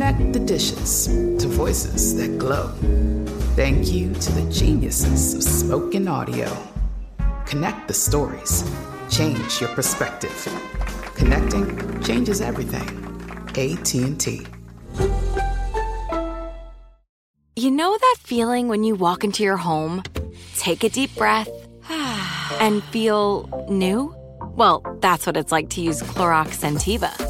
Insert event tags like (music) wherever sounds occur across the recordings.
Connect the dishes to voices that glow. Thank you to the geniuses of spoken audio. Connect the stories. Change your perspective. Connecting changes everything. AT&T. You know that feeling when you walk into your home, take a deep breath, (sighs) and feel new? Well, that's what it's like to use Clorox Scentiva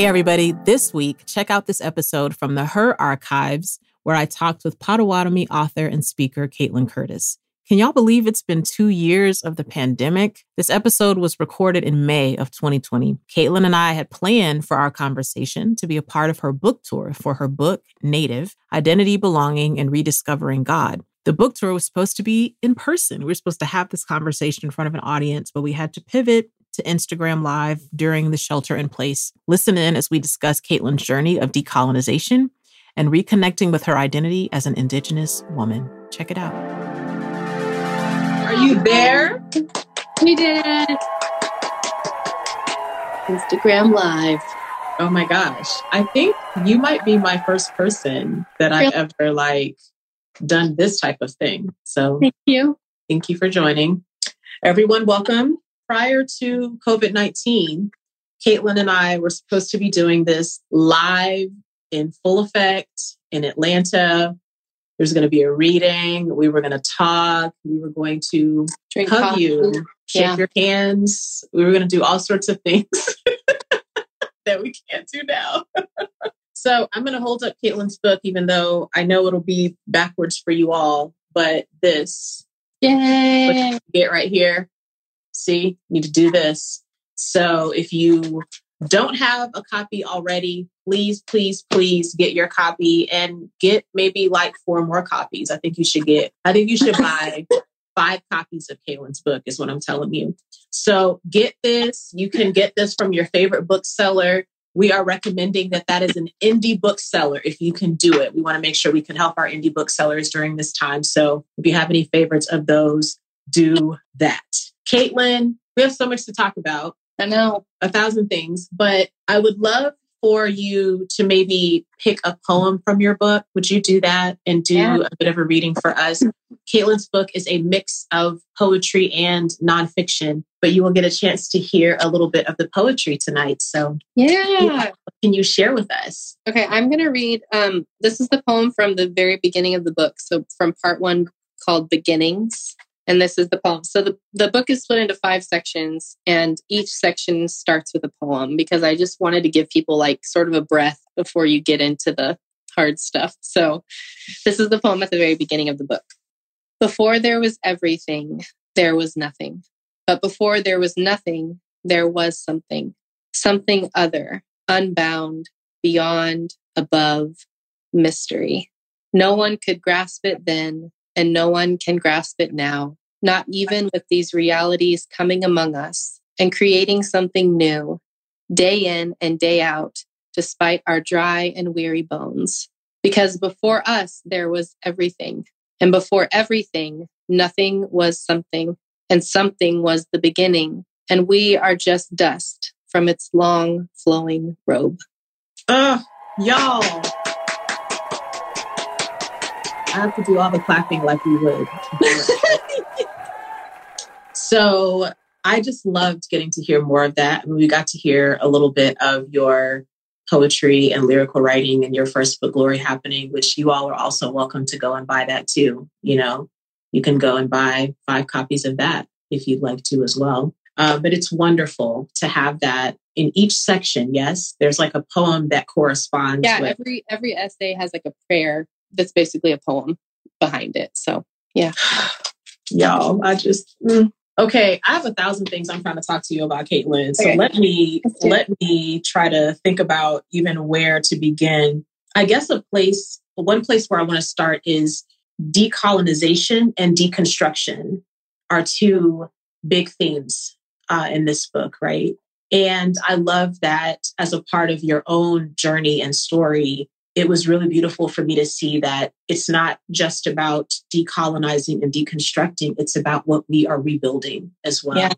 Hey, everybody. This week, check out this episode from the Her Archives, where I talked with Potawatomi author and speaker Kaitlin Curtice. Can y'all believe it's been two years of the pandemic? This episode was recorded in May of 2020. Kaitlin and I had planned for our conversation to be a part of her book tour for her book, Native Identity, Belonging, and Rediscovering God. The book tour was supposed to be in person. We were supposed to have this conversation in front of an audience, but we had to pivot to Instagram Live during the shelter in place. Listen in as we discuss Kaitlin's journey of decolonization and reconnecting with her identity as an Indigenous woman. Check it out. Are you there? We did it. Instagram Live. Oh my gosh. I think you might be my first person that I've ever like done this type of thing. So Thank you. thank you for joining. Everyone, welcome. Prior to COVID 19, Kaitlin and I were supposed to be doing this live in full effect in Atlanta. There's going to be a reading. We were going to talk. We were going to Drink hug coffee. you, shake Yeah. your hands. We were going to do all sorts of things (laughs) that we can't do now. (laughs) so I'm going to hold up Kaitlin's book, even though I know it'll be backwards for you all. But this, Yay. get right here. See, need to do this. So if you don't have a copy already, please, please, please get your copy and get maybe like four more copies. I think you should get, I think you should (laughs) buy five copies of Kaitlin's book, is what I'm telling you. So get this. You can get this from your favorite bookseller. we are recommending that that is an indie bookseller if you can do it. We want to make sure we can help our indie booksellers during this time. So if you have any favorites of those, do that. Kaitlin, we have so much to talk about. I know a thousand things, but I would love for you to maybe pick a poem from your book. Would you do that and do yeah. a bit of a reading for us? Kaitlin's book is a mix of poetry and nonfiction, but you will get a chance to hear a little bit of the poetry tonight. So, yeah. Can you share with us? Okay, I'm going to read. Um, this is the poem from the very beginning of the book. So, from part one called Beginnings. And this is the poem. So the, the book is split into five sections, and each section starts with a poem because I just wanted to give people like sort of a breath before you get into the hard stuff. So this is the poem at the very beginning of the book. Before there was everything, there was nothing. But before there was nothing, there was something, something other, unbound, beyond, above, mystery. No one could grasp it then, and no one can grasp it now not even with these realities coming among us and creating something new day in and day out, despite our dry and weary bones. Because before us, there was everything. And before everything, nothing was something, and something was the beginning. And we are just dust from its long flowing robe. Oh, y'all. I have to do all the clapping like we would. so I just loved getting to hear more of that. I mean, we got to hear a little bit of your poetry and lyrical writing in your first book, Glory Happening, which you all are also welcome to go and buy that too. You know, you can go and buy five copies of that if you'd like to as well. Uh, but it's wonderful to have that in each section. Yes, there's like a poem that corresponds. Yeah, with- every every essay has like a prayer that's basically a poem behind it. So yeah. (sighs) Y'all, I just mm. okay. I have a thousand things I'm trying to talk to you about, Kaitlin. So okay. let me let me try to think about even where to begin. I guess a place, one place where I want to start is decolonization and deconstruction are two big themes uh, in this book, right? And I love that as a part of your own journey and story, it was really beautiful for me to see that it's not just about decolonizing and deconstructing, it's about what we are rebuilding as well. Yeah.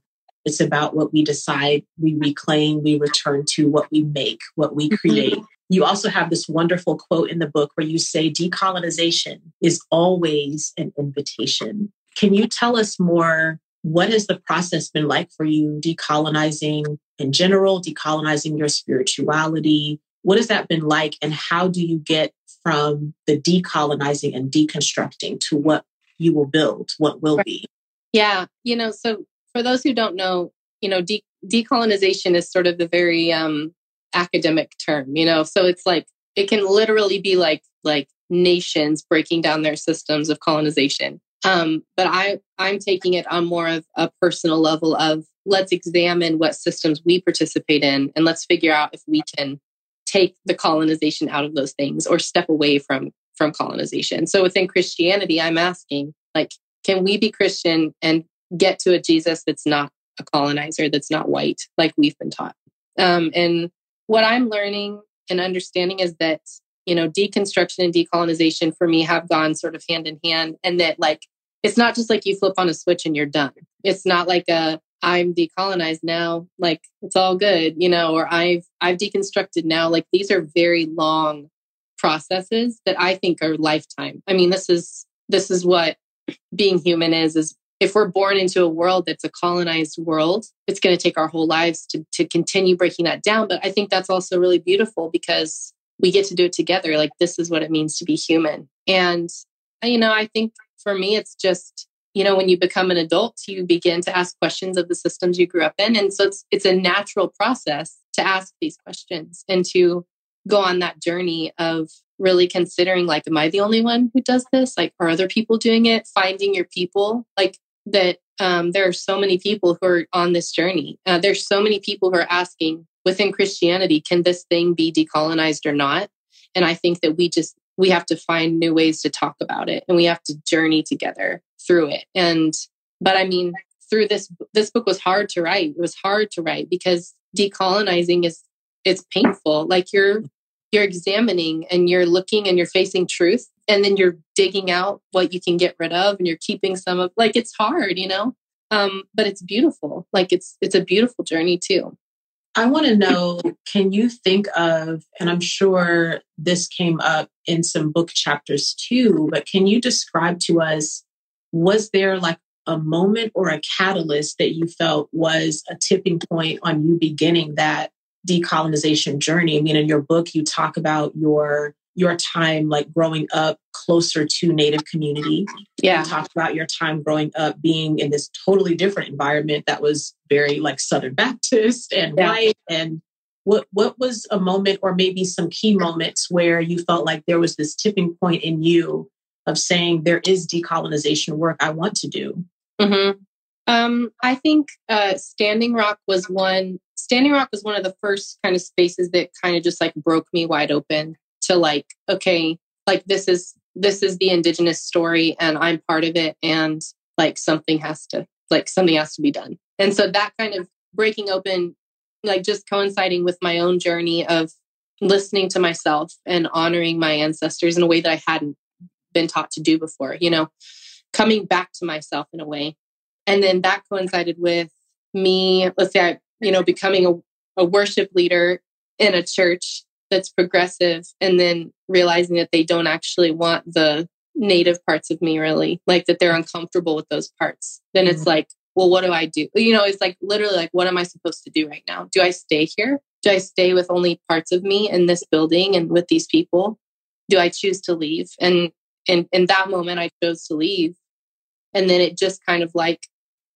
It's about what we decide, we reclaim, we return to, what we make, what we mm-hmm. create. Mm-hmm. You also have this wonderful quote in the book where you say decolonization is always an invitation. Can you tell us more? What has the process been like for you decolonizing in general, decolonizing your spirituality, what has that been like? And how do you get from the decolonizing and deconstructing to what you will build, what will be? Yeah. You know, so for those who don't know, you know, de- decolonization is sort of the very um, academic term, you know, so it's like, it can literally be like, like nations breaking down their systems of colonization. Um, but I, I'm taking it on more of a personal level of let's examine what systems we participate in and let's figure out if we can take the colonization out of those things or step away from from colonization. So within Christianity, I'm asking like can we be Christian and get to a Jesus that's not a colonizer, that's not white like we've been taught? Um, and what I'm learning and understanding is that you know deconstruction and decolonization for me have gone sort of hand in hand and that like it's not just like you flip on a switch and you're done it's not like a I'm decolonized now, like it's all good, you know, or I've I've deconstructed now. Like these are very long processes that I think are lifetime. I mean, this is this is what being human is is if we're born into a world that's a colonized world, it's going to take our whole lives to to continue breaking that down. But I think that's also really beautiful because we get to do it together. Like this is what it means to be human. And you know, I think for me it's just you know when you become an adult you begin to ask questions of the systems you grew up in. And so it's it's a natural process to ask these questions and to go on that journey of really considering like am i the only one who does this? Like are other people doing it? Finding your people like that um, there are so many people who are on this journey. Uh, there's so many people who are asking within christianity can this thing be decolonized or not? And i think that we just we have to find new ways to talk about it and we have to journey together through it. And, but I mean, through this, this book was hard to write. It was hard to write because decolonizing is, it's painful. Like you're you're examining and you're looking and you're facing truth and then you're digging out what you can get rid of and you're keeping some of like it's hard, you know? Um, but it's beautiful. Like it's it's a beautiful journey too. I want to know can you think of, and I'm sure this came up in some book chapters too, but can you describe to us, was there like a moment or a catalyst that you felt was a tipping point on you beginning that decolonization journey? I mean, in your book, you talk about your your time like growing up closer to native community yeah you talked about your time growing up being in this totally different environment that was very like southern baptist and yeah. white and what what was a moment or maybe some key moments where you felt like there was this tipping point in you of saying there is decolonization work i want to do mm-hmm. um, i think uh, standing rock was one standing rock was one of the first kind of spaces that kind of just like broke me wide open to like okay like this is this is the indigenous story and i'm part of it and like something has to like something has to be done and so that kind of breaking open like just coinciding with my own journey of listening to myself and honoring my ancestors in a way that i hadn't been taught to do before you know coming back to myself in a way. And then that coincided with me let's say i you know becoming a, a worship leader in a church that's progressive and then realizing that they don't actually want the native parts of me really like that they're uncomfortable with those parts. Then it's mm-hmm. like well what do i do? You know it's like literally like what am i supposed to do right now? Do i stay here? Do i stay with only parts of me in this building and with these people? Do i choose to leave? And in in that moment i chose to leave and then it just kind of like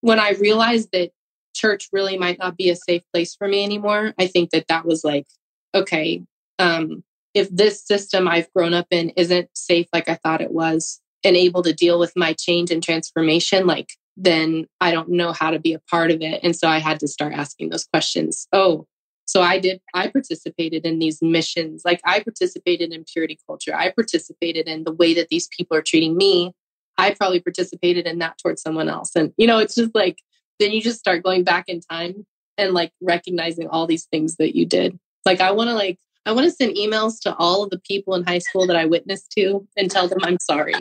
when i realized that church really might not be a safe place for me anymore i think that that was like okay um, if this system I've grown up in isn't safe like I thought it was and able to deal with my change and transformation, like then I don't know how to be a part of it. And so I had to start asking those questions. Oh, so I did, I participated in these missions. Like I participated in purity culture. I participated in the way that these people are treating me. I probably participated in that towards someone else. And, you know, it's just like, then you just start going back in time and like recognizing all these things that you did. Like I want to like I want to send emails to all of the people in high school that I witnessed to and tell them I'm sorry.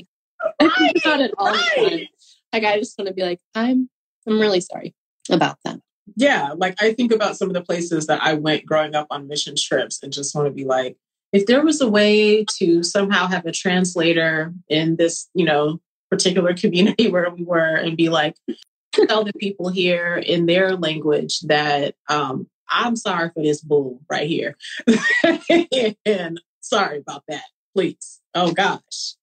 I think about it all the time. Like I just want to be like, I'm I'm really sorry about that. Yeah, like I think about some of the places that I went growing up on mission trips and just want to be like, if there was a way to somehow have a translator in this, you know, particular (laughs) community where we were and be like, tell the people here in their language that um, I'm sorry for this bull right here. (laughs) and sorry about that, please. Oh gosh.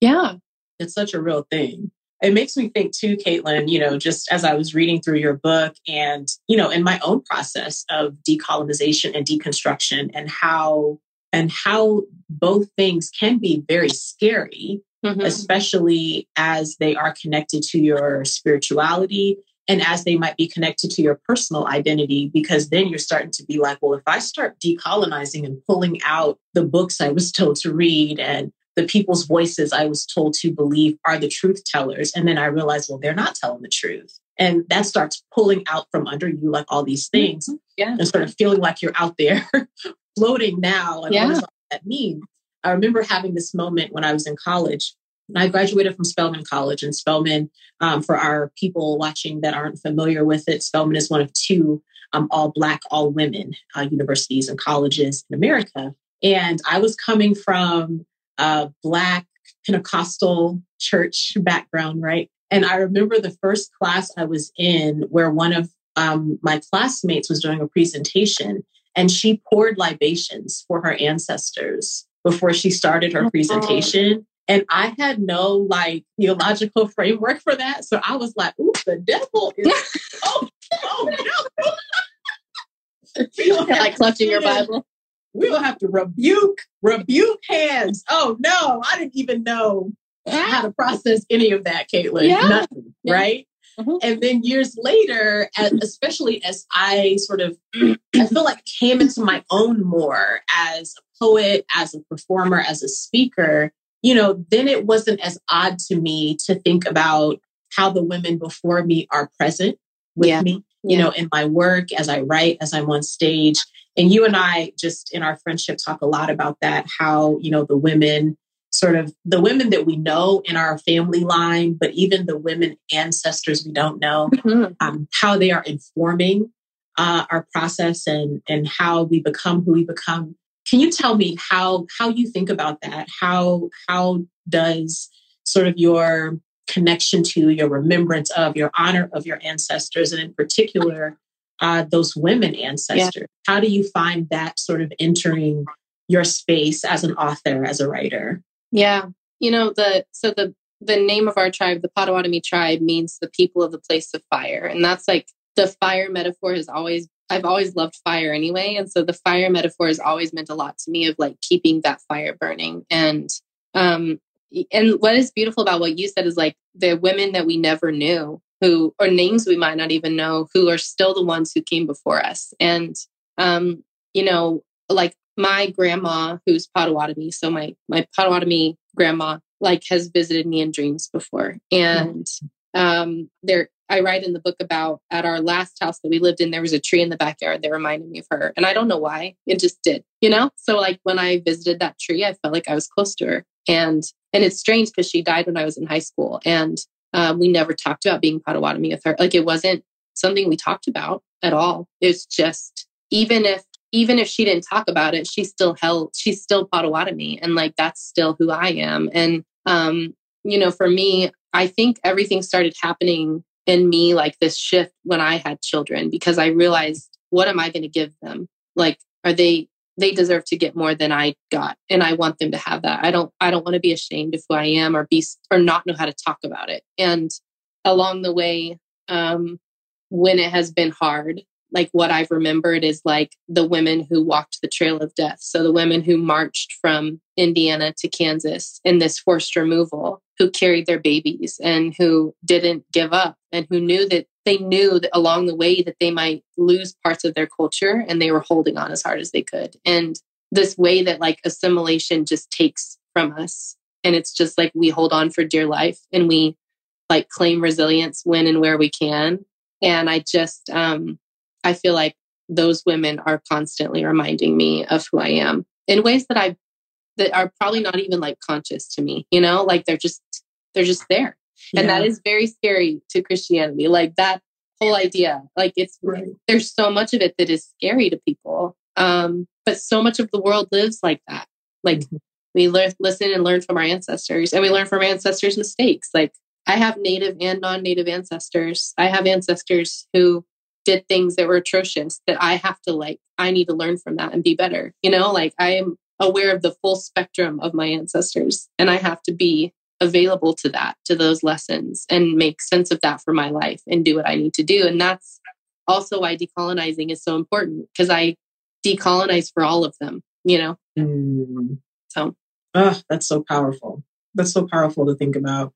Yeah. It's such a real thing. It makes me think too, Kaitlin, you know, just as I was reading through your book and, you know, in my own process of decolonization and deconstruction and how and how both things can be very scary, mm-hmm. especially as they are connected to your spirituality and as they might be connected to your personal identity, because then you're starting to be like, well, if I start decolonizing and pulling out the books I was told to read and the people's voices I was told to believe are the truth tellers, and then I realize, well, they're not telling the truth. And that starts pulling out from under you like all these things mm-hmm. yeah. and sort of feeling like you're out there (laughs) floating now. And yeah. what does that mean? I remember having this moment when I was in college I graduated from Spelman College, and Spelman, um, for our people watching that aren't familiar with it, Spelman is one of two um, all Black, all women uh, universities and colleges in America. And I was coming from a Black Pentecostal church background, right? And I remember the first class I was in where one of um, my classmates was doing a presentation and she poured libations for her ancestors before she started her presentation. And I had no like theological framework for that. So I was like, ooh, the devil is (laughs) oh, oh no. (laughs) like clutching your Bible. We will have to rebuke, rebuke hands. Oh no, I didn't even know how to process any of that, Kaitlin. Yeah. Nothing, yeah. right? Mm-hmm. And then years later, especially as I sort of, I feel like came into my own more as a poet, as a performer, as a speaker, you know, then it wasn't as odd to me to think about how the women before me are present with yeah. me you know, in my work, as I write, as I'm on stage. And you and I just in our friendship talk a lot about that, how, you know, the women sort of the women that we know in our family line, but even the women ancestors we don't know, mm-hmm. um, how they are informing uh, our process and and how we become who we become. Can you tell me how how you think about that? How how does sort of your connection to your remembrance of your honor of your ancestors and in particular uh, those women ancestors yeah. how do you find that sort of entering your space as an author as a writer yeah. You know, the so the the name of our tribe, the Potawatomi tribe, means the people of the place of fire. And that's like the fire metaphor has always I've always loved fire anyway. And so the fire metaphor has always meant a lot to me of like keeping that fire burning. And um and what is beautiful about what you said is like the women that we never knew who or names we might not even know who are still the ones who came before us. And um, you know, like my grandma, who's Potawatomi, so my my Potawatomi grandma, like has visited me in dreams before, and um, there I write in the book about at our last house that we lived in, there was a tree in the backyard that reminded me of her, and I don't know why, it just did, you know. So like when I visited that tree, I felt like I was close to her, and and it's strange because she died when I was in high school, and um, we never talked about being Potawatomi with her. Like it wasn't something we talked about at all. It's just even if even if she didn't talk about it, she still held, she's still Potawatomi. And like, that's still who I am. And, um, you know, for me, I think everything started happening in me like this shift when I had children because I realized, what am I going to give them? Like, are they, they deserve to get more than I got. And I want them to have that. I don't, I don't want to be ashamed of who I am or be, or not know how to talk about it. And along the way, um, when it has been hard, like what I've remembered is like the women who walked the trail of death. So the women who marched from Indiana to Kansas in this forced removal, who carried their babies and who didn't give up and who knew that they knew that along the way that they might lose parts of their culture and they were holding on as hard as they could. And this way that like assimilation just takes from us. And it's just like we hold on for dear life and we like claim resilience when and where we can. And I just um I feel like those women are constantly reminding me of who I am in ways that I that are probably not even like conscious to me, you know, like they're just they're just there. Yeah. And that is very scary to Christianity. Like that whole idea. Like it's right. there's so much of it that is scary to people. Um, but so much of the world lives like that. Like mm-hmm. we learn listen and learn from our ancestors and we learn from our ancestors' mistakes. Like I have native and non-native ancestors. I have ancestors who did things that were atrocious that I have to like, I need to learn from that and be better. You know, like I am aware of the full spectrum of my ancestors and I have to be available to that, to those lessons and make sense of that for my life and do what I need to do. And that's also why decolonizing is so important because I decolonize for all of them, you know? Mm. So, oh, that's so powerful. That's so powerful to think about.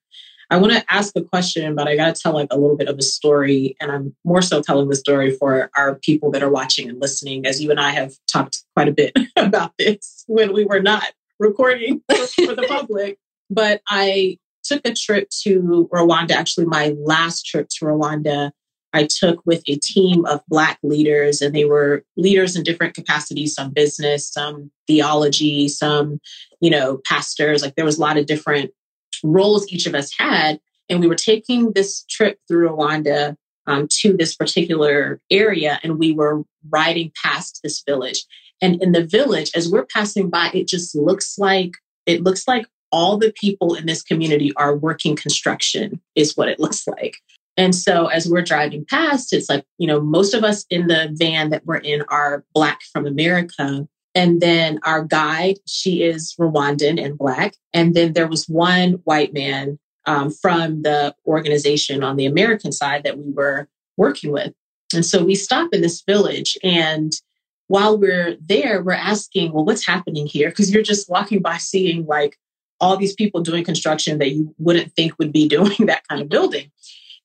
I want to ask a question, but I got to tell like a little bit of a story. And I'm more so telling the story for our people that are watching and listening, as you and I have talked quite a bit (laughs) about this when we were not recording for the public. But I took a trip to Rwanda, actually, my last trip to Rwanda. I took with a team of Black leaders, and they were leaders in different capacities some business, some theology, some, you know, pastors. Like there was a lot of different roles each of us had. And we were taking this trip through Rwanda um, to this particular area, and we were riding past this village. And in the village, as we're passing by, it just looks like it looks like all the people in this community are working construction, is what it looks like. And so as we're driving past, it's like, you know, most of us in the van that we're in are Black from America. And then our guide, she is Rwandan and Black. And then there was one white man um, from the organization on the American side that we were working with. And so we stop in this village. And while we're there, we're asking, well, what's happening here? Because you're just walking by seeing like all these people doing construction that you wouldn't think would be (laughs) doing that kind of building.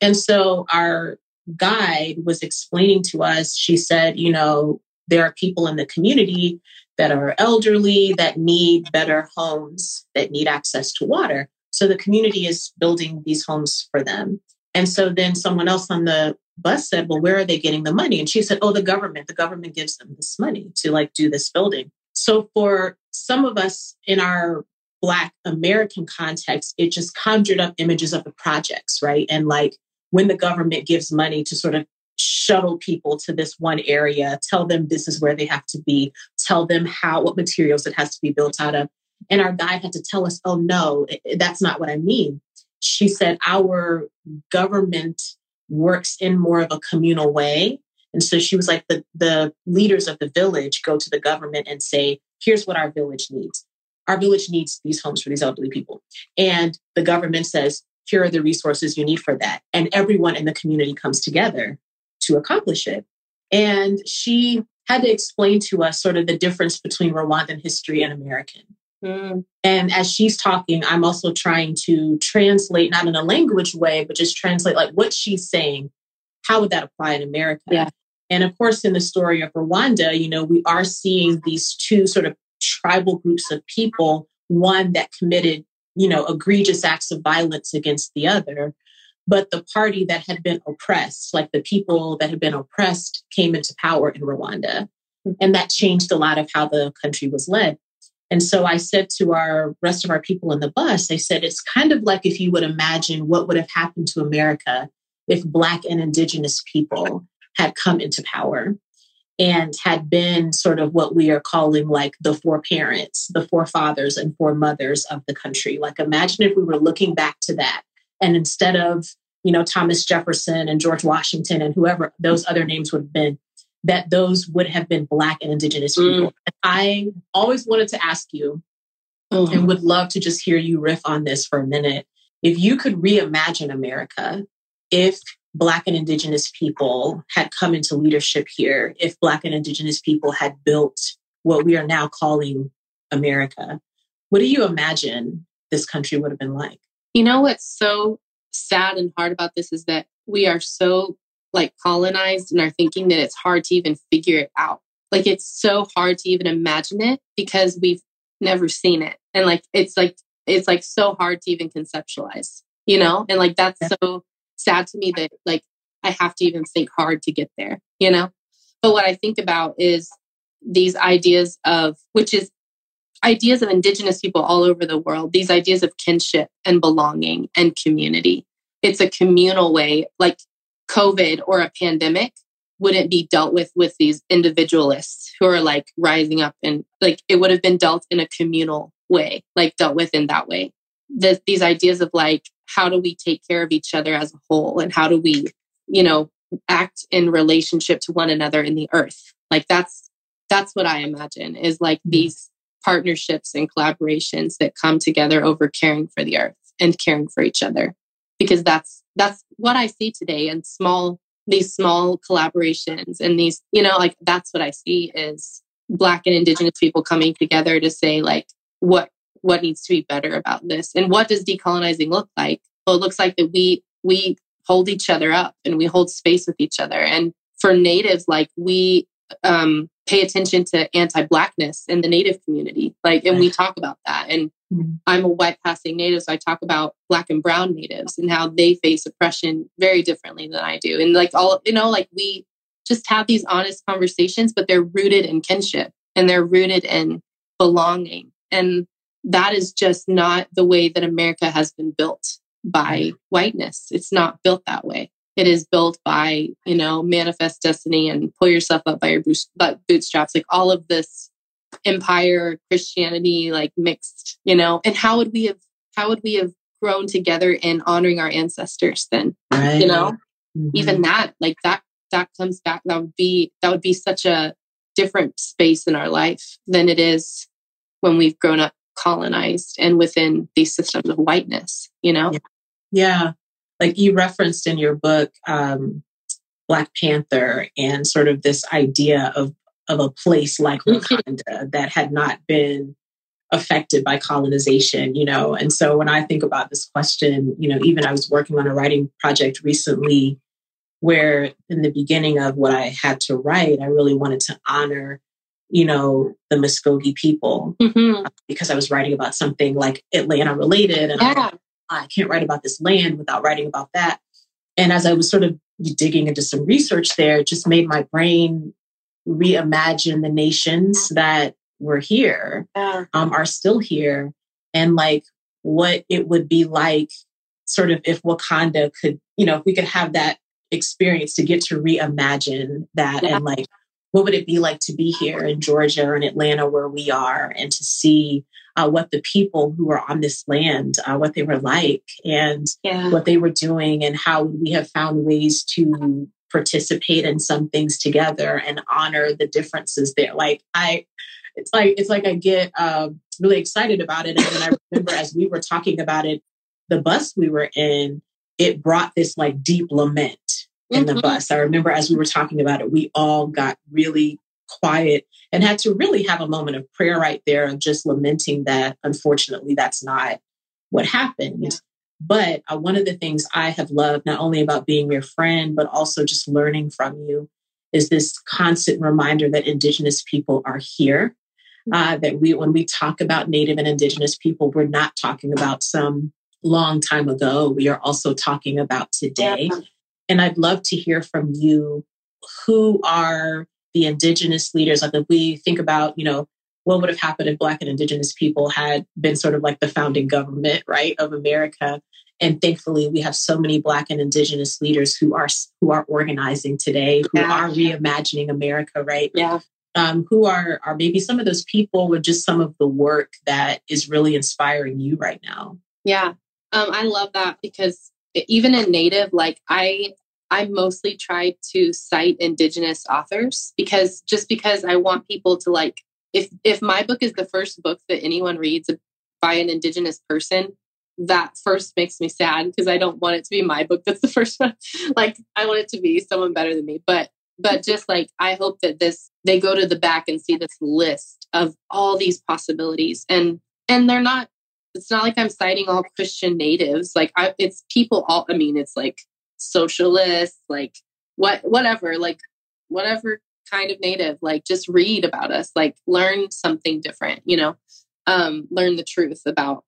And so our guide was explaining to us, she said, you know, there are people in the community that are elderly, that need better homes, that need access to water. So the community is building these homes for them. And so then someone else on the bus said, Well, where are they getting the money? And she said, Oh, the government. The government gives them this money to like do this building. So for some of us in our Black American context, it just conjured up images of the projects, right? And like when the government gives money to sort of shuttle people to this one area, tell them this is where they have to be, tell them how, what materials it has to be built out of. And our guide had to tell us, oh, no, that's not what I mean. She said, our government works in more of a communal way. And so she was like, the, the leaders of the village go to the government and say, here's what our village needs. Our village needs these homes for these elderly people. And the government says, here are the resources you need for that. And everyone in the community comes together to accomplish it. And she had to explain to us sort of the difference between Rwandan history and American. Mm. And as she's talking, I'm also trying to translate, not in a language way, but just translate like what she's saying. How would that apply in America? Yeah. And of course, in the story of Rwanda, you know, we are seeing these two sort of tribal groups of people, one that committed, you know, egregious acts of violence against the other. But the party that had been oppressed, like the people that had been oppressed, came into power in Rwanda. Mm. And that changed a lot of how the country was led. And so I said to our rest of our people in the bus, I said, it's kind of like if you would imagine what would have happened to America if Black and Indigenous people had come into power and had been sort of what we are calling like the four parents, the four fathers, and four mothers of the country. Like imagine if we were looking back to that and instead of, you know, Thomas Jefferson and George Washington and whoever those other names would have been, that those would have been Black and Indigenous mm. people. I always wanted to ask you mm. and would love to just hear you riff on this for a minute. If you could reimagine America, if Black and Indigenous people had come into leadership here, if Black and Indigenous people had built what we are now calling America, what do you imagine this country would have been like? You know what's so sad and hard about this is that we are so like colonized in our thinking that it's hard to even figure it out. Like it's so hard to even imagine it because we've never seen it. And like it's like it's like so hard to even conceptualize, you know? And like that's so sad to me that like I have to even think hard to get there, you know? But what I think about is these ideas of which is ideas of indigenous people all over the world, these ideas of kinship and belonging and community. It's a communal way, like COVID or a pandemic wouldn't be dealt with with these individualists who are like rising up and like it would have been dealt in a communal way, like dealt with in that way. The, these ideas of like, how do we take care of each other as a whole and how do we, you know, act in relationship to one another in the earth? Like that's, that's what I imagine is like mm-hmm. these partnerships and collaborations that come together over caring for the earth and caring for each other. Because that's that's what i see today and small these small collaborations and these you know like that's what i see is black and indigenous people coming together to say like what what needs to be better about this? And what does decolonizing look like? Well it looks like that we we hold each other up and we hold space with each other. And for natives like we um pay attention to anti-blackness in the native community. Like and we talk about that. And mm-hmm. i'm a white passing native so i talk about black and brown natives and how they face oppression very differently than i do. And like all you know like we just have these honest conversations but they're rooted in kinship and they're rooted in belonging. And that is just not the way that america has been built by whiteness. It's not built that way it is built by you know manifest destiny and pull yourself up by your bootstraps. Like all of this empire christianity like mixed you know? And how would we have how would we have grown together in honoring our ancestors then? Right. you know? Mm-hmm. even that like that that comes back that would be that would be such a different space in our life than it is when we've grown up colonized and within these systems of whiteness you know? Yeah, yeah like you referenced in your book um, Black Panther and sort of this idea of of a place like mm-hmm. Wakanda that had not been affected by colonization, you know. And so when I think about this question, you know, even I was working on a writing project recently where in the beginning of what I had to write, I really wanted to honor, you know, the Muskogee people mm-hmm. because I was writing about something like Atlanta related. And yeah. I can't write about this land without writing about that. And as I was sort of digging into some research there, it just made my brain reimagine the nations that were here, um, are still here, and like what it would be like, sort of if Wakanda could, you know, if we could have that experience to get to reimagine that yeah. and like what would it be like to be here in Georgia or in Atlanta where we are and to see uh, what the people who were on this land, uh, what they were like and yeah. what they were doing and how we have found ways to participate in some things together and honor the differences there. Like I, it's like, it's like I get uh, really excited about it. And then I remember as we were talking about it, the bus we were in, it brought this like deep lament in the mm-hmm. bus. I remember as we were talking about it, we all got really quiet and had to really have a moment of prayer right there of just lamenting that unfortunately that's not what happened. Yeah. But uh, one of the things I have loved, not only about being your friend, but also just learning from you, is this constant reminder that Indigenous people are here. Mm-hmm. Uh, that we, when we talk about Native and Indigenous people, we're not talking about some long time ago. We are also talking about today. Yeah. And I'd love to hear from you who are the indigenous leaders. Like if we think about, you know, what would have happened if Black and Indigenous people had been sort of like the founding government, right, of America. And thankfully, we have so many Black and Indigenous leaders who are who are organizing today, who yeah. are reimagining America, right? Yeah. Um, who are are maybe some of those people with just some of the work that is really inspiring you right now? Yeah, um, I love that because even in native like i i mostly try to cite indigenous authors because just because i want people to like if if my book is the first book that anyone reads by an indigenous person that first makes me sad because i don't want it to be my book that's the first one (laughs) like i want it to be someone better than me but but just like i hope that this they go to the back and see this list of all these possibilities and and they're not it's not like I'm citing all Christian natives. Like I, it's people all. I mean, it's like socialists, like what, whatever, like whatever kind of native. Like just read about us. Like learn something different. You know, um, learn the truth about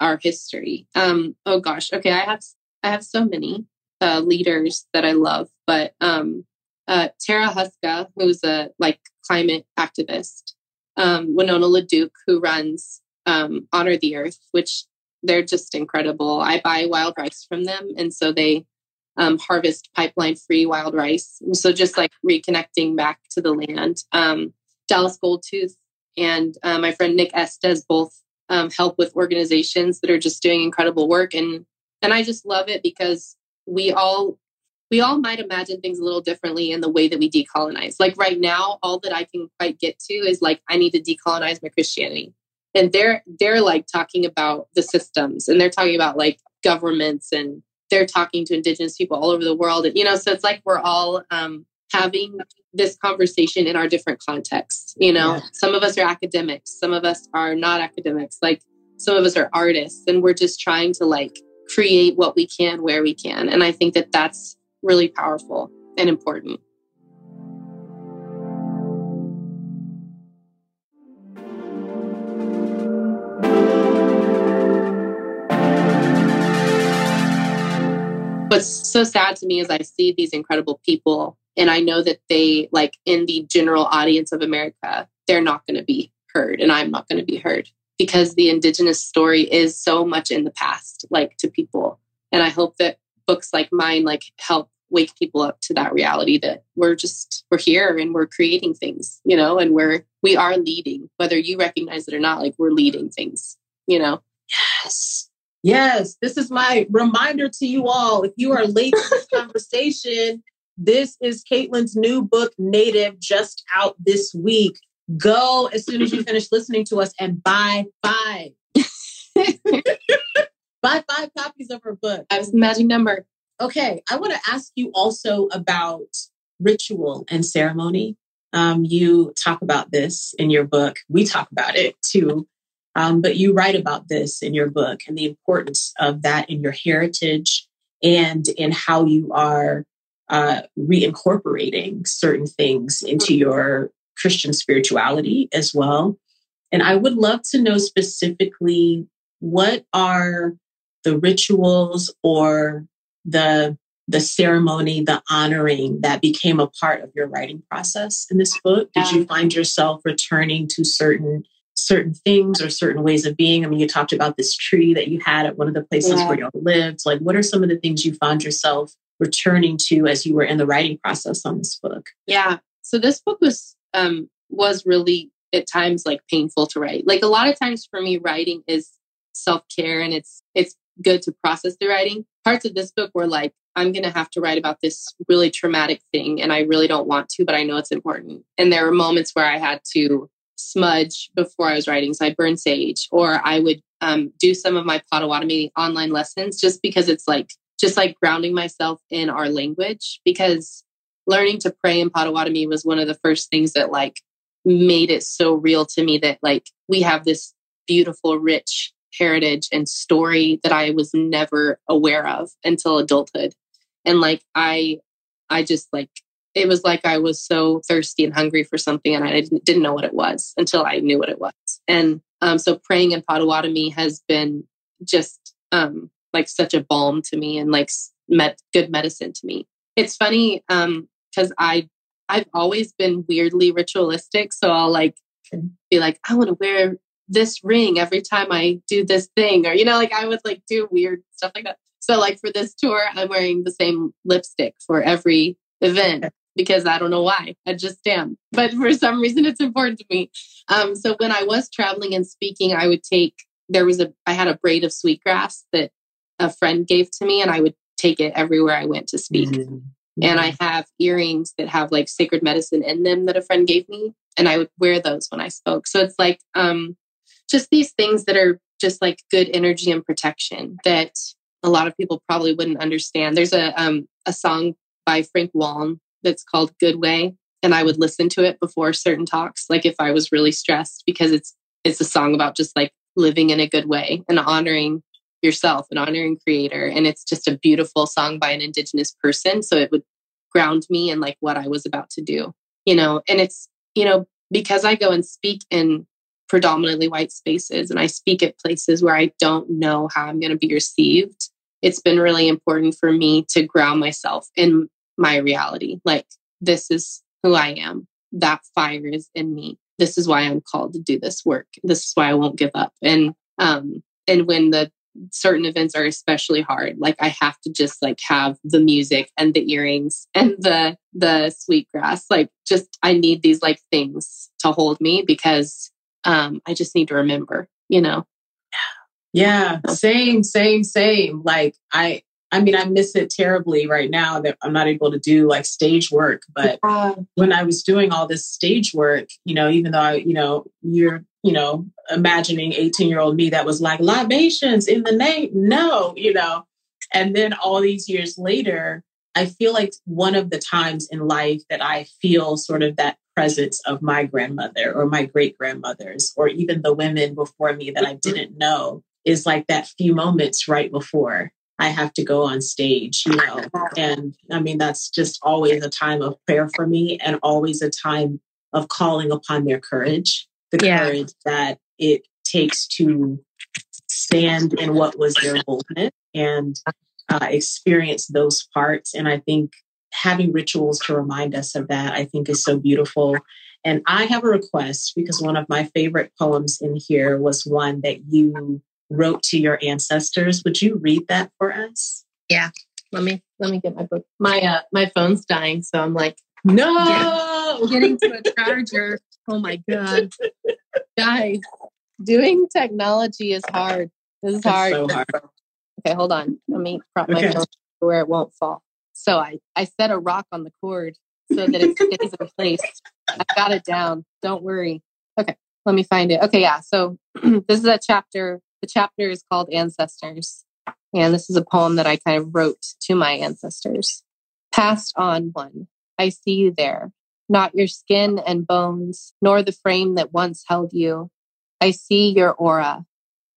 our history. Um, oh gosh, okay. I have I have so many uh, leaders that I love, but um, uh, Tara Houska, who's a like climate activist, um, Winona LaDuke, who runs um, Honor the Earth, which they're just incredible. I buy wild rice from them, and so they um, harvest pipeline free wild rice. So just like reconnecting back to the land. Um, Dallas Goldtooth and uh, my friend Nick Estes both um, help with organizations that are just doing incredible work, and and I just love it because we all we all might imagine things a little differently in the way that we decolonize. Like right now, all that I can quite get to is like I need to decolonize my Christianity and they're they're like talking about the systems and they're talking about like governments and they're talking to indigenous people all over the world. And you know so it's like we're all um, having this conversation in our different contexts you know? Yeah. some of us are academics some of us are not academics like some of us are artists and we're just trying to like create what we can where we can. And i think that that's really powerful and important what's so sad to me is I see these incredible people and I know that they, like in the general audience of America, they're not going to be heard and I'm not going to be heard because the Indigenous story is so much in the past, like to people. And I hope that books like mine, like, help wake people up to that reality that we're just we're here and we're creating things you know and we're we are leading whether you recognize it or not like we're leading things you know yes Yes, this is my reminder to you all. If you are late to this conversation, this is Kaitlin's new book, Native, just out this week. Go as soon as you (laughs) finish listening to us and buy five. (laughs) buy five copies of her book. I was the magic number. Okay, I want to ask you also about ritual and ceremony. Um, you talk about this in your book. We talk about it too. Um, but you write about this in your book and the importance of that in your heritage and in how you are uh, reincorporating certain things into your Christian spirituality as well. And I would love to know specifically what are the rituals or the the ceremony, the honoring that became a part of your writing process in this book? Did you find yourself returning to certain certain things or certain ways of being? I mean, you talked about this tree that you had at one of the places yeah. where you lived. Like, what are some of the things you found yourself returning to as you were in the writing process on this book? Yeah. So this book was um was really at times like painful to write. Like a lot of times for me, writing is self-care and it's it's good to process the writing. Parts of this book were like, I'm going to have to write about this really traumatic thing and I really don't want to, but I know it's important. And there were moments where I had to smudge before I was writing. So I'd burn sage or I would um, do some of my Potawatomi online lessons just because it's like, just like grounding myself in our language because learning to pray in Potawatomi was one of the first things that like made it so real to me that like we have this beautiful, rich heritage and story that I was never aware of until adulthood. And like I I just like it was like I was so thirsty and hungry for something and I didn't, didn't know what it was until I knew what it was. And um, so praying in Potawatomi has been just um, like such a balm to me and like met good medicine to me. It's funny because um, I I've always been weirdly ritualistic, so I'll like be like I want to wear this ring every time I do this thing, or you know, like I would like do weird stuff like that. So like for this tour, I'm wearing the same lipstick for every event because I don't know why. I just am. But for some reason it's important to me. Um, so when I was traveling and speaking, I would take there was a I had a braid of sweetgrass that a friend gave to me and I would take it everywhere I went to speak. Mm-hmm. And I have earrings that have like sacred medicine in them that a friend gave me. And I would wear those when I spoke. So it's like um just these things that are just like good energy and protection that a lot of people probably wouldn't understand. There's a um, a song by Frank Waln that's called Good Way, and I would listen to it before certain talks, like if I was really stressed, because it's it's a song about just like living in a good way and honoring yourself and honoring creator and it's just a beautiful song by an indigenous person so it would ground me in like what i was about to do you know? And it's you know because i go and speak in predominantly white spaces and I speak at places where I don't know how I'm going to be received, it's been really important for me to ground myself in my reality. Like, this is who I am. That fire is in me. This is why I'm called to do this work. This is why I won't give up. And um, and when the certain events are especially hard, like I have to just like have the music and the earrings and the the sweet grass. Like, just I need these like things to hold me because um, I just need to remember, you know. Yeah, same, same, same. Like I I mean, I miss it terribly right now that I'm not able to do like stage work. But yeah. when I was doing all this stage work, you know, even though I, you know, you're, you know, imagining 18 year old me that was like libations in the name. No, you know. And then all these years later, I feel like one of the times in life that I feel sort of that presence of my grandmother or my great grandmothers or even the women before me that I didn't know is like that few moments right before I have to go on stage, you know. (laughs) And I mean, that's just always a time of prayer for me and always a time of calling upon their courage, the yeah. courage that it takes to stand in what was their boldness and uh, experience those parts. And I think having rituals to remind us of that, I think is so beautiful. And I have a request because one of my favorite poems in here was one that you wrote to your ancestors. Would you read that for us? Yeah. Let me let me get my book. My uh my phone's dying, so I'm like, no, getting to a charger. Oh my god, guys, doing technology is hard. This is hard. So hard. Okay, hold on. Let me prop my phone where it won't fall. So I, I set a rock on the cord so that it (laughs) stays in place. I got it down. Don't worry. Okay, let me find it. Okay, yeah. So (clears throat) this is a chapter. The chapter is called Ancestors. And this is a poem that I kind of wrote to my ancestors. Passed on one. I see you there. Not your skin and bones, nor the frame that once held you. I see your aura,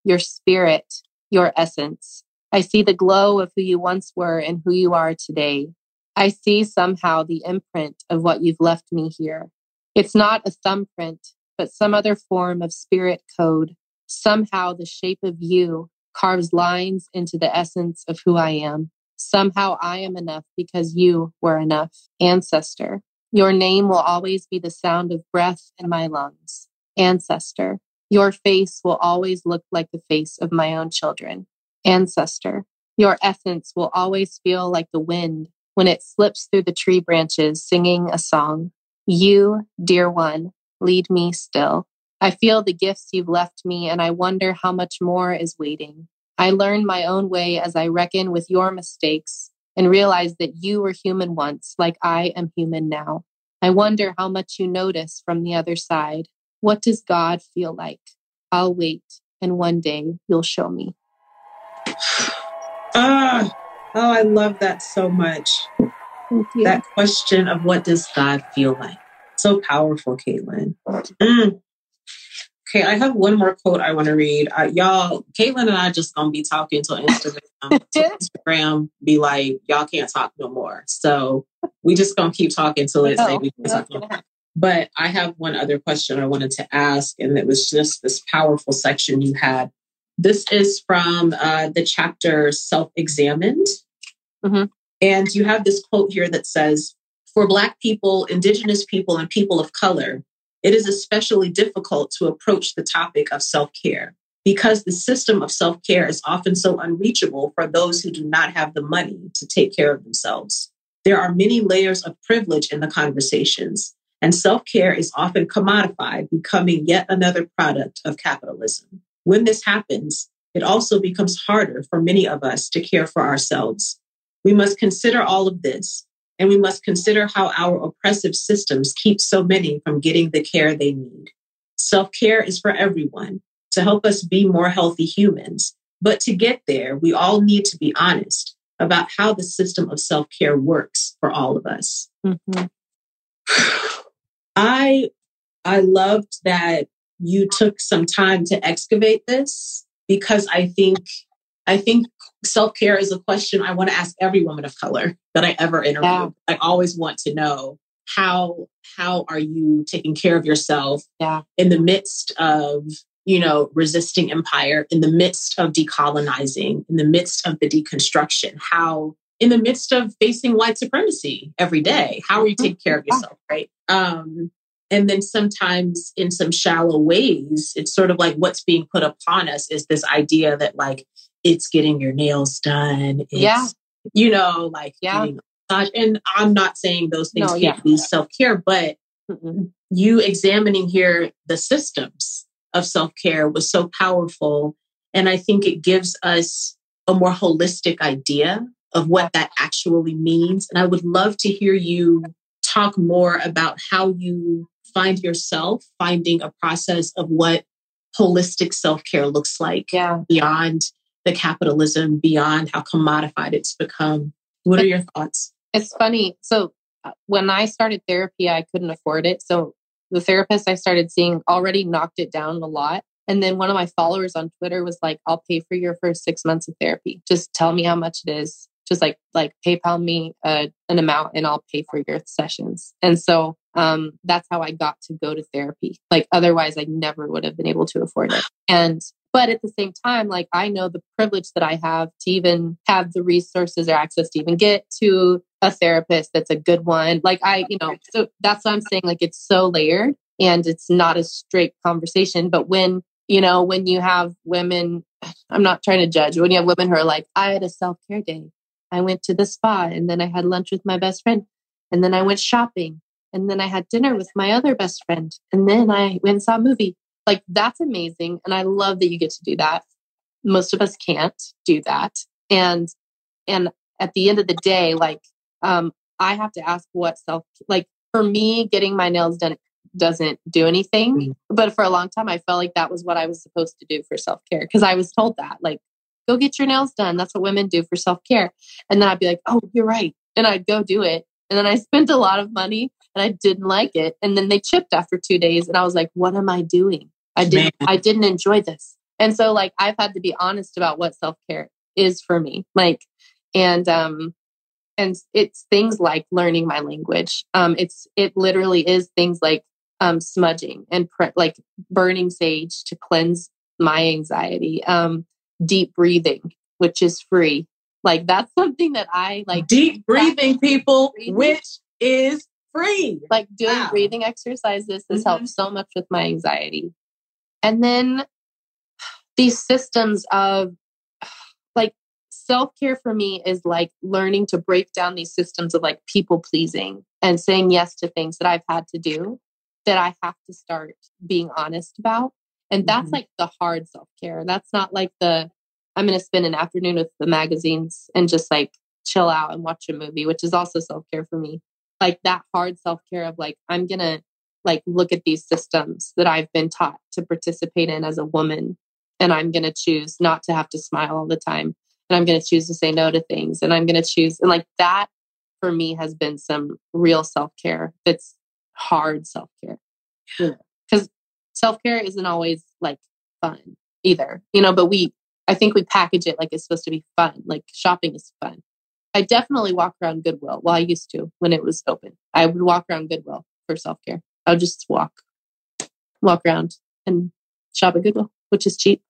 your spirit, your essence. I see the glow of who you once were and who you are today. I see somehow the imprint of what you've left me here. It's not a thumbprint, but some other form of spirit code. Somehow the shape of you carves lines into the essence of who I am. Somehow I am enough because you were enough. Ancestor, your name will always be the sound of breath in my lungs. Ancestor, your face will always look like the face of my own children. Ancestor, your essence will always feel like the wind when it slips through the tree branches singing a song. You, dear one, lead me still. I feel the gifts you've left me, and I wonder how much more is waiting. I learn my own way as I reckon with your mistakes and realize that you were human once, like I am human now. I wonder how much you notice from the other side. What does God feel like? I'll wait, and one day you'll show me. (sighs) Ah, oh, I love that so much. That question of what does God feel like? So powerful, Kaitlin. Mm. Okay, I have one more quote I want to read. Uh, y'all, Kaitlin and I just gonna be talking till Instagram. (laughs) till Instagram be like, y'all can't talk no more. So we just gonna keep talking till it's say we can talk no. But I have one other question I wanted to ask, and it was just this powerful section you had. This is from uh, the chapter Self Examined. Mm-hmm. And you have this quote here that says, For Black people, Indigenous people, and people of color, it is especially difficult to approach the topic of self care because the system of self care is often so unreachable for those who do not have the money to take care of themselves. There are many layers of privilege in the conversations, and self care is often commodified, becoming yet another product of capitalism. When this happens, it also becomes harder for many of us to care for ourselves. We must consider all of this and we must consider how our oppressive systems keep so many from getting the care they need. Self care is for everyone to help us be more healthy humans. But to get there, we all need to be honest about how the system of self care works for all of us. Mm-hmm. (sighs) I I loved that you took some time to excavate this because I think I think self care is a question I want to ask every woman of color that I ever interview. Yeah. I always want to know how how are you taking care of yourself yeah. in the midst of you know resisting empire, in the midst of decolonizing, in the midst of the deconstruction. How in the midst of facing white supremacy every day, how are you taking care of mm-hmm. yourself, right? Um, and then sometimes in some shallow ways, it's sort of like what's being put upon us is this idea that like it's getting your nails done. It's, yeah. You know, like yeah. And I'm not saying those things no, can't yeah. be self care, but Mm-mm. you examining here the systems of self care was so powerful. And I think it gives us a more holistic idea of what that actually means. And I would love to hear you talk more about how you find yourself finding a process of what holistic self care looks like yeah. beyond the capitalism beyond how commodified it's become. What are your thoughts? It's funny. So uh, when I started therapy, I couldn't afford it. So the therapist I started seeing already knocked it down a lot. And then one of my followers on Twitter was like, I'll pay for your first six months of therapy. Just tell me how much it is. Just like like PayPal me uh, an amount and I'll pay for your sessions. And so um, that's how I got to go to therapy. Like otherwise, I never would have been able to afford it. And but at the same time, like I know the privilege that I have to even have the resources or access to even get to a therapist that's a good one. Like I, you know, so that's what I'm saying. Like it's so layered and it's not a straight conversation. But when, you know, when you have women, (sighs) I'm not trying to judge, when you have women who are like, I had a self care day. I went to the spa and then I had lunch with my best friend and then I went shopping and then I had dinner with my other best friend and then I went and saw a movie like that's amazing. And I love that you get to do that. Most of us can't do that. And, and at the end of the day, like, um, I have to ask what self, like for me, getting my nails done doesn't do anything. Mm-hmm. But for a long time, I felt like that was what I was supposed to do for self care because I was told that, like, go get your nails done. That's what women do for self care. And then I'd be like, oh, you're right. And I'd go do it. And then I (laughs) spent a lot of money and I didn't like it. And then they chipped after two days. And I was like, what am I doing? I didn't Man. I didn't enjoy this. And so like I've had to be honest about what self-care is for me. Like and um and it's things like learning my language. Um it's it literally is things like um smudging and pre- like burning sage to cleanse my anxiety. Um deep breathing, which is free. Like that's something that I like deep breathing people, breathing. which is free. Like doing wow. breathing exercises has mm-hmm. helped so much with my anxiety. And then these systems of like self care for me is like learning to break down these systems of like people pleasing and saying yes to things that I've had to do that I have to start being honest about. And that's mm-hmm. like the hard self care. That's not like the, I'm going to spend an afternoon with the magazines and just like chill out and watch a movie, which is also self care for me. Like that hard self care of like, I'm going to like look at these systems that I've been taught to participate in as a woman. And I'm going to choose not to have to smile all the time. And I'm going to choose to say no to things. And I'm going to choose. And like that for me has been some real self care that's hard self care. Because self care isn't always like fun either, you know, but we, I think we package it like it's supposed to be fun. Like shopping is fun. I definitely walk around Goodwill. Well, I used to when it was open. I would walk around Goodwill for self care. I would just walk, walk around and shop at Goodwill, which is cheap.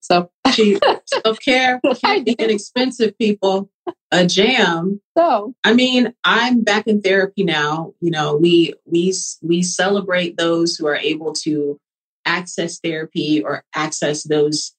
So cheap. (laughs) Self care can be inexpensive, people. A jam. So I mean, I'm back in therapy now. You know, we we we celebrate those who are able to access therapy or access those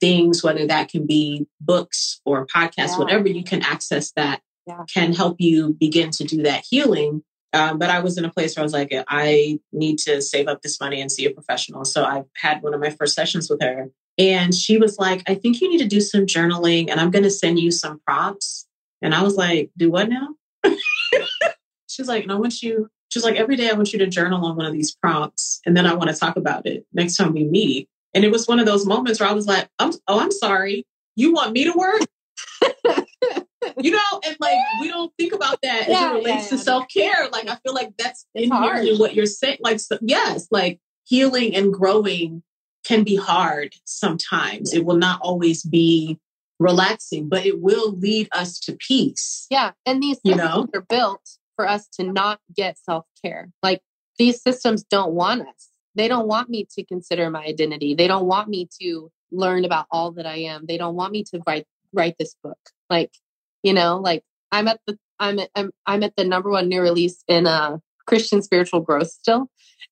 things, whether that can be books or podcasts, yeah. whatever you can access that yeah. can help you begin to do that healing. Um, but I was in a place where I was like, I need to save up this money and see a professional. So I had one of my first sessions with her. And she was like, I think you need to do some journaling and I'm going to send you some prompts. And I was like, do what now? (laughs) She's like, and I want you, she's like, every day I want you to journal on one of these prompts. And then I want to talk about it next time we meet. And it was one of those moments where I was like, I'm, oh, I'm sorry. You want me to work? (laughs) you know, and like we don't think about that yeah, as it relates yeah, to self care. Like I feel like that's in what you're saying. Like so, yes, like healing and growing can be hard sometimes. It will not always be relaxing, but it will lead us to peace. Yeah, and these you know are built for us to not get self care. Like these systems don't want us. They don't want me to consider my identity. They don't want me to learn about all that I am. They don't want me to write write this book. Like you know like i'm at the i'm at, I'm, I'm at the number one new release in uh christian spiritual growth still.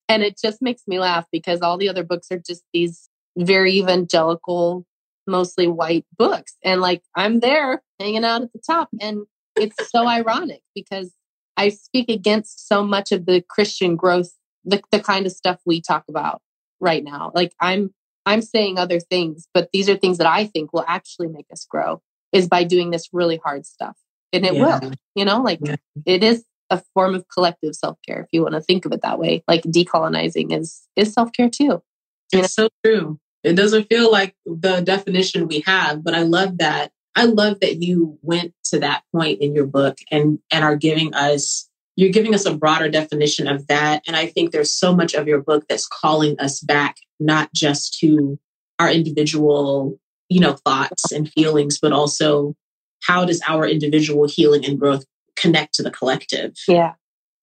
And it just makes me laugh because all the other books are just these very evangelical mostly white books. And like i'm there hanging out at the top. And it's so ironic because i speak against so much of the christian growth the, the kind of stuff we talk about right now. Like i'm i'm saying other things but these are things that i think will actually make us grow is by doing this really hard stuff. And it yeah. will, you know, like yeah. it is a form of collective self-care if you want to think of it that way. Like decolonizing is is self-care too. You it's know? so true. It doesn't feel like the definition we have, but I love that. I love that you went to that point in your book and and are giving us you're giving us a broader definition of that and I think there's so much of your book that's calling us back not just to our individual you know, thoughts and feelings, but also how does our individual healing and growth connect to the collective? Yeah.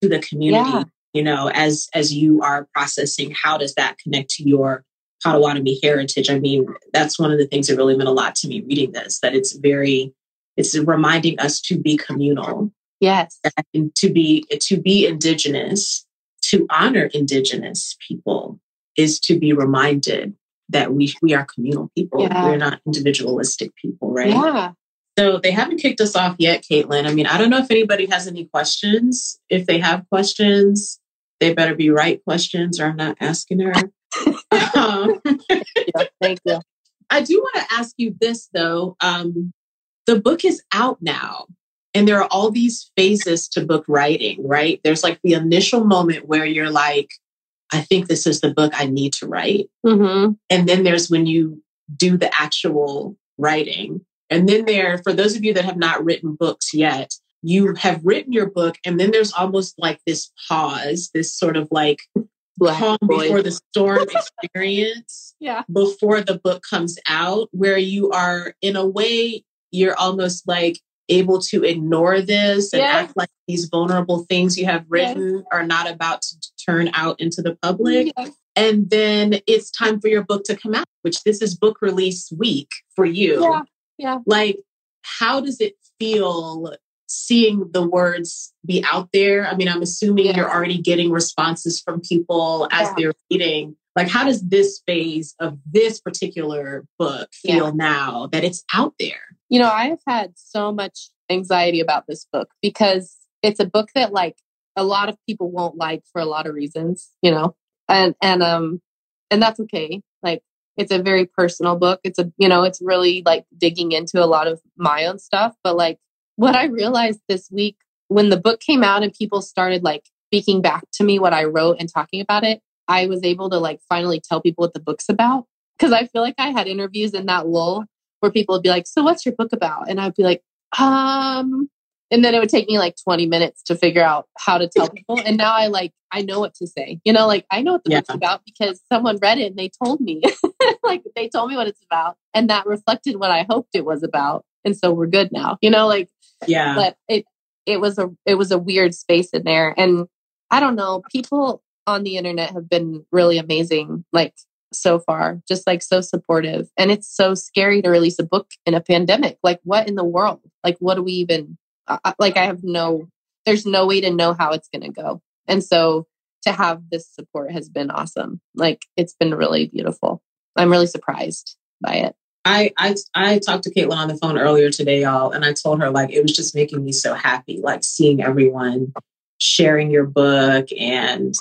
To the community. Yeah. You know, as as you are processing, how does that connect to your Potawatomi heritage? I mean, that's one of the things that really meant a lot to me reading this, that it's very it's reminding us to be communal. Yes. And to be to be indigenous, to honor indigenous people is to be reminded that we we are communal people. Yeah. We're not individualistic people, right? Yeah. So they haven't kicked us off yet, Kaitlin. I mean, I don't know if anybody has any questions. If they have questions, they better be right questions, or I'm not asking her. (laughs) um, yeah, thank you. (laughs) I do want to ask you this though. Um, the book is out now. And there are all these phases to book writing, right? There's like the initial moment where you're like, I think this is the book I need to write. Mm-hmm. And then there's when you do the actual writing. And then there, for those of you that have not written books yet, you have written your book, and then there's almost like this pause, this sort of like calm before the storm (laughs) experience. Yeah. Before the book comes out, where you are in a way, you're almost like able to ignore this and yes. act like these vulnerable things you have written yes. are not about to turn out into the public. Yes. And then it's time for your book to come out, which this is book release week for you. Yeah. Yeah. Like, how does it feel seeing the words be out there? I mean, I'm assuming yeah. you're already getting responses from people as yeah. they're reading. Like, how does this phase of this particular book feel yeah. now that it's out there? You know, I have had so much anxiety about this book because it's a book that, like, a lot of people won't like for a lot of reasons, you know, and and um and that's okay. Like, it's a very personal book. It's a you know, it's really like digging into a lot of my own stuff, but like what I realized this week when the book came out and people started like speaking back to me what I wrote and talking about it, I was able to like finally tell people what the book's about. Cause I feel like I had interviews in that lull where people would be like, So what's your book about? And I'd be like, um, and then it would take me like 20 minutes to figure out how to tell people. And now I like, I know what to say. You know, like I know what the yeah. book's about because someone read it and they told me. (laughs) like they told me what it's about. And that reflected what I hoped it was about. And so we're good now. You know, like yeah. But it it was a it was a weird space in there. And I don't know, people on the internet have been really amazing, like so far, just like so supportive. And it's so scary to release a book in a pandemic. Like, what in the world? Like, what do we even, uh, like, I have no, there's no way to know how it's going to go. And so to have this support has been awesome. Like, it's been really beautiful. I'm really surprised by it. I, I I talked to Kaitlin on the phone earlier today, y'all, and I told her like it was just making me so happy, like seeing everyone sharing your book and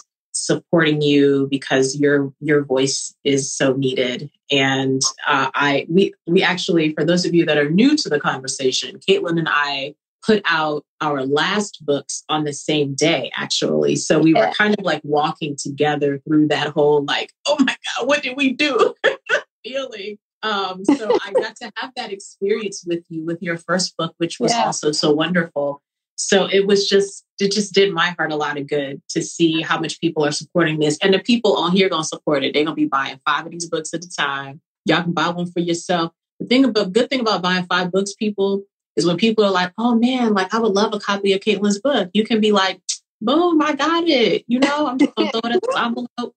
supporting you because your your voice is so needed. And uh, I we we actually, for those of you that are new to the conversation, Kaitlin and I put out our last books on the same day actually so we were kind of like walking together through that whole like oh my god what did we do (laughs) feeling um, so I got to have that experience with you with your first book, which was yeah. also so wonderful. So it was just, it just did my heart a lot of good to see how much people are supporting this. And the people on here gonna support it. They're gonna be buying five of these books at a time. Y'all can buy one for yourself. The thing about good thing about buying five books, people, is when people are like, oh man, like I would love a copy of Kaitlin's book. You can be like, boom, I got it. You know, I'm just gonna throw it in the (laughs) envelope.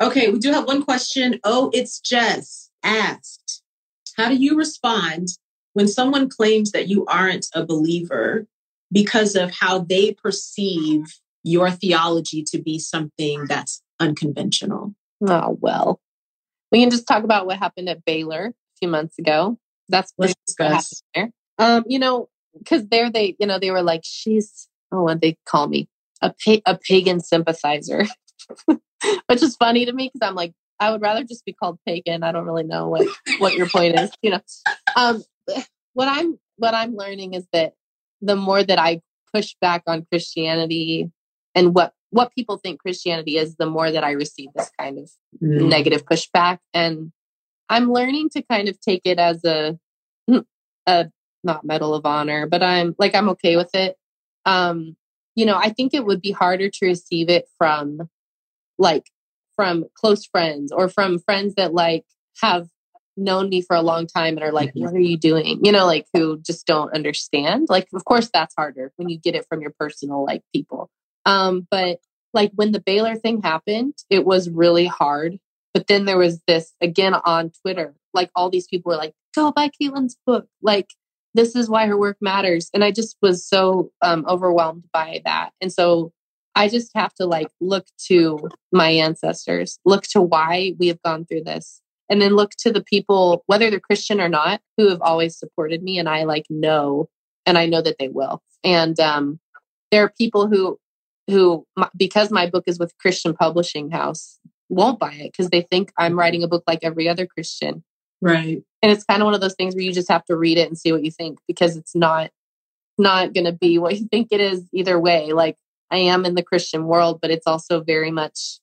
Okay, we do have one question. Oh, it's Jess asked, How do you respond when someone claims that you aren't a believer because of how they perceive your theology to be something that's unconventional? Oh, well, we can just talk about what happened at Baylor a few months ago. That's what happened there. Um, you know, because there they, you know, they were like, she's, oh, what they call me? A, pa- a pagan sympathizer, (laughs) which is funny to me because I'm like, I would rather just be called pagan. I don't really know what what your point is. You know, um, (sighs) what I'm what I'm learning is that the more that I push back on Christianity and what what people think Christianity is, the more that I receive this kind of mm. negative pushback, and I'm learning to kind of take it as a a not medal of honor, but I'm like I'm okay with it. Um, you know, I think it would be harder to receive it from like from close friends or from friends that like have known me for a long time and are like, mm-hmm. what are you doing? You know, like who just don't understand. Like, of course, that's harder when you get it from your personal like people. Um, but like when the Baylor thing happened, it was really hard. But then there was this again on Twitter, like all these people were like, go buy Kaitlin's book. Like, this is why her work matters. And I just was so um, overwhelmed by that. And so I just have to like look to my ancestors, look to why we have gone through this, and then look to the people, whether they're Christian or not, who have always supported me. And I like know, and I know that they will. And um, there are people who, who, because my book is with Christian Publishing House, won't buy it because they think I'm writing a book like every other Christian. Right. And it's kind of one of those things where you just have to read it and see what you think because it's not not going to be what you think it is either way. Like I am in the Christian world, but it's also very much,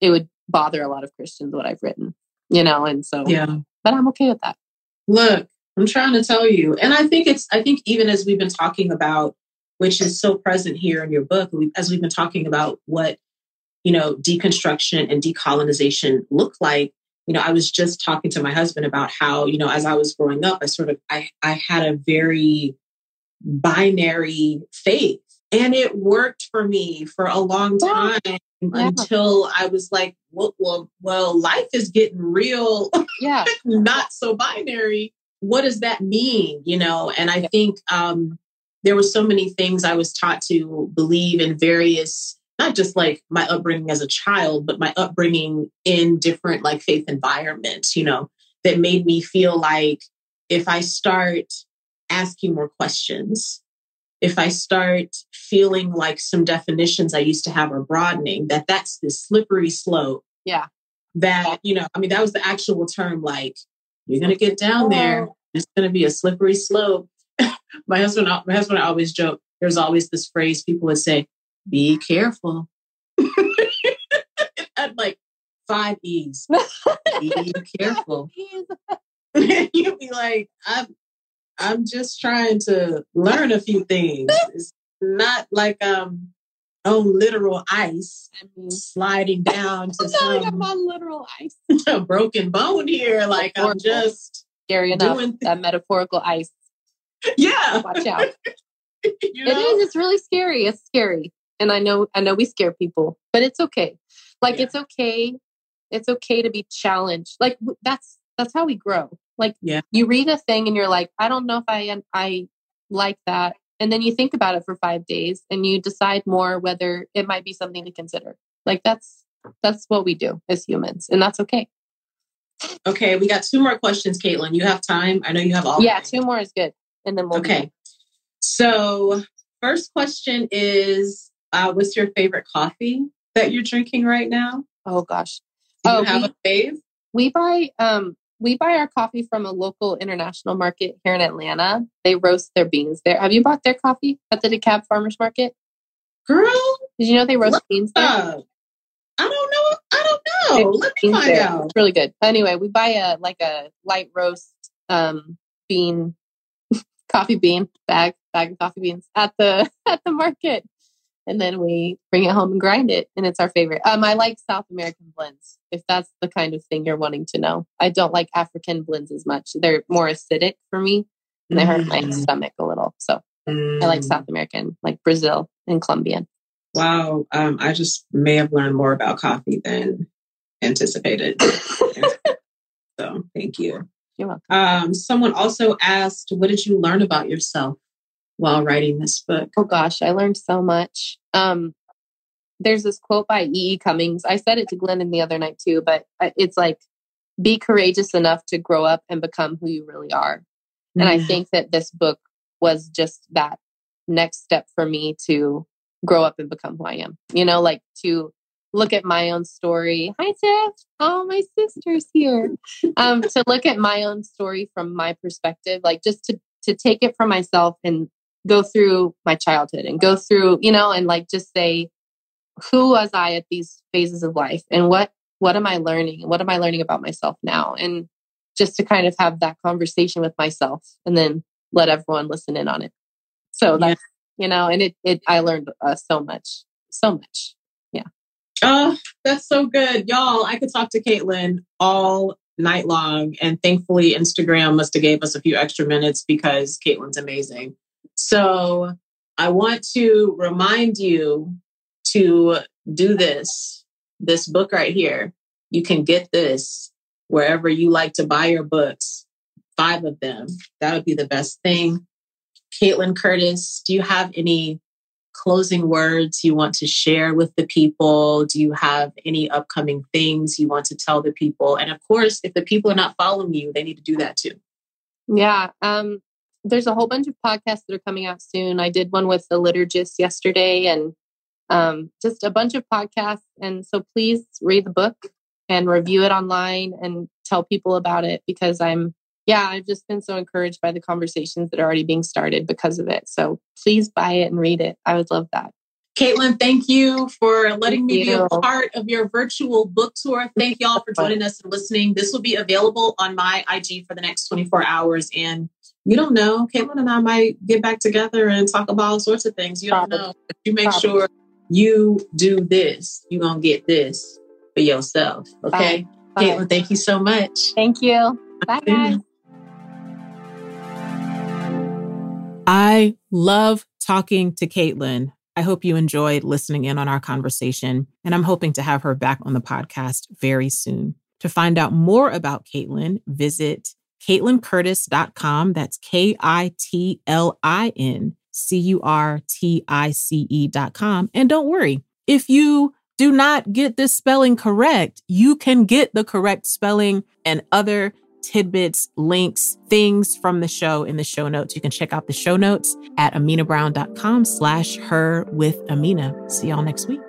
it would bother a lot of Christians what I've written, you know? And so, yeah, but I'm okay with that. Look, I'm trying to tell you. And I think it's, I think even as we've been talking about, which is so present here in your book, as we've been talking about what, you know, deconstruction and decolonization look like, you know, I was just talking to my husband about how, you know, as I was growing up, I sort of, I, I had a very binary faith and it worked for me for a long time yeah. until I was like, well, well, well, life is getting real. Yeah. (laughs) not so binary. what does that mean? You know, and I think um, there were so many things I was taught to believe in various, not just like my upbringing as a child, but my upbringing in different like faith environments, you know, that made me feel like if I start asking more questions, if I start feeling like some definitions I used to have are broadening, that that's this slippery slope. Yeah. That, you know, I mean, that was the actual term like, you're going to get down there. Oh. It's going to be a slippery slope. (laughs) my husband, uh, my husband, I always joke. There's always this phrase people would say, "Be careful." (laughs) had like five E's. (laughs) Be careful. You'd be like, "I'm, I'm just trying to learn a few things. It's not like um on literal ice sliding down to some I'm on literal ice. (laughs) a broken bone here. Like I'm just scary enough. That metaphorical ice. (laughs) Yeah. Watch out. (laughs) you know? It is. It's really scary. It's scary. And I know I know we scare people, but it's okay. Like yeah. it's okay. It's okay to be challenged. Like that's that's how we grow. Like yeah. you read a thing and you're like, I don't know if I I like that. And then you think about it for five days and you decide more whether it might be something to consider. Like that's that's what we do as humans, and that's okay. Okay, we got two more questions, Kaitlin. You have time? I know you have all. Yeah, two more is good, and then we'll. Okay. So, first question is, uh, what's your favorite coffee that you're drinking right now? Oh gosh, do you oh, have we, a fave? We buy um we buy our coffee from a local international market here in Atlanta. They roast their beans there. Have you bought their coffee at the DeKalb Farmers Market? Girl, did you know they roast beans there? I don't know. I don't know. Let me find there. out. It's really good. Anyway, we buy a like a light roast um, bean (laughs) coffee bean bag bag of coffee beans at the (laughs) at the market and then we bring it home and grind it and it's our favorite. Um i like south american blends if that's the kind of thing you're wanting to know. I don't like african blends as much. They're more acidic for me and they hurt my stomach a little so mm. i like south american like brazil and colombian wow um, i just may have learned more about coffee than anticipated. (laughs) So thank you. You're welcome. Um, someone also asked, what did you learn about yourself while writing this book? Oh gosh, I learned so much. Um, there's this quote by E. E. Cummings. I said it to Glennon the other night too, but it's like, be courageous enough to grow up and become who you really are. And I mm. think that this book was just that next step for me to grow up and become who I am. You know, like to look at my own story. Hi, Tiff. Oh, my sister's here. Um, to look at my own story from my perspective, like just to to take it from myself and go through my childhood and go through, you know, and like just say, who was I at these phases of life, and what what am I learning? What am I learning about myself now? And just to kind of have that conversation with myself, and then let everyone listen in on it. So yeah. that's you know, and it it I learned uh, so much, so much. Yeah. Oh, that's so good. Y'all, I could talk to Kaitlin all night long. And thankfully, Instagram must have gave us a few extra minutes because Kaitlin's amazing. So I want to remind you to do this, this book right here. You can get this wherever you like to buy your books, five of them. That would be the best thing. Kaitlin Curtice, do you have any closing words you want to share with the people? Do you have any upcoming things you want to tell the people? And of course, if the people are not following you, they need to do that too. Yeah. Um, there's a whole bunch of podcasts that are coming out soon. I did one with the liturgist yesterday and um, just a bunch of podcasts. And so please read the book and review it online and tell people about it because I'm yeah, I've just been so encouraged by the conversations that are already being started because of it. So please buy it and read it. I would love that. Kaitlin, thank you for letting thank me you. be a part of your virtual book tour. Thank y'all for (laughs) joining us and listening. This will be available on my IG for the next 24 hours. And you don't know, Kaitlin and I might get back together and talk about all sorts of things. You don't know. But you make Probably. sure you do this. You're going to get this for yourself. Okay. Bye. Kaitlin, Bye. thank you so much. Thank you. Bye, guys. I love talking to Kaitlin. I hope you enjoyed listening in on our conversation, and I'm hoping to have her back on the podcast very soon. To find out more about Kaitlin, visit KaitlinCurtice.com. That's K I T L I N C U R T I C E.com. And don't worry, if you do not get this spelling correct, you can get the correct spelling and other tidbits, links, things from the show in the show notes. You can check out the show notes at aminabrown.com slash her with Amina. See y'all next week.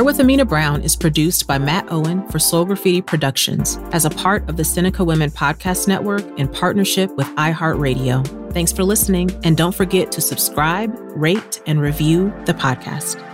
Her with Amina Brown is produced by Matt Owen for Soul Graffiti Productions as a part of the Seneca Women Podcast Network in partnership with iHeartRadio. Thanks for listening, and don't forget to subscribe, rate, and review the podcast.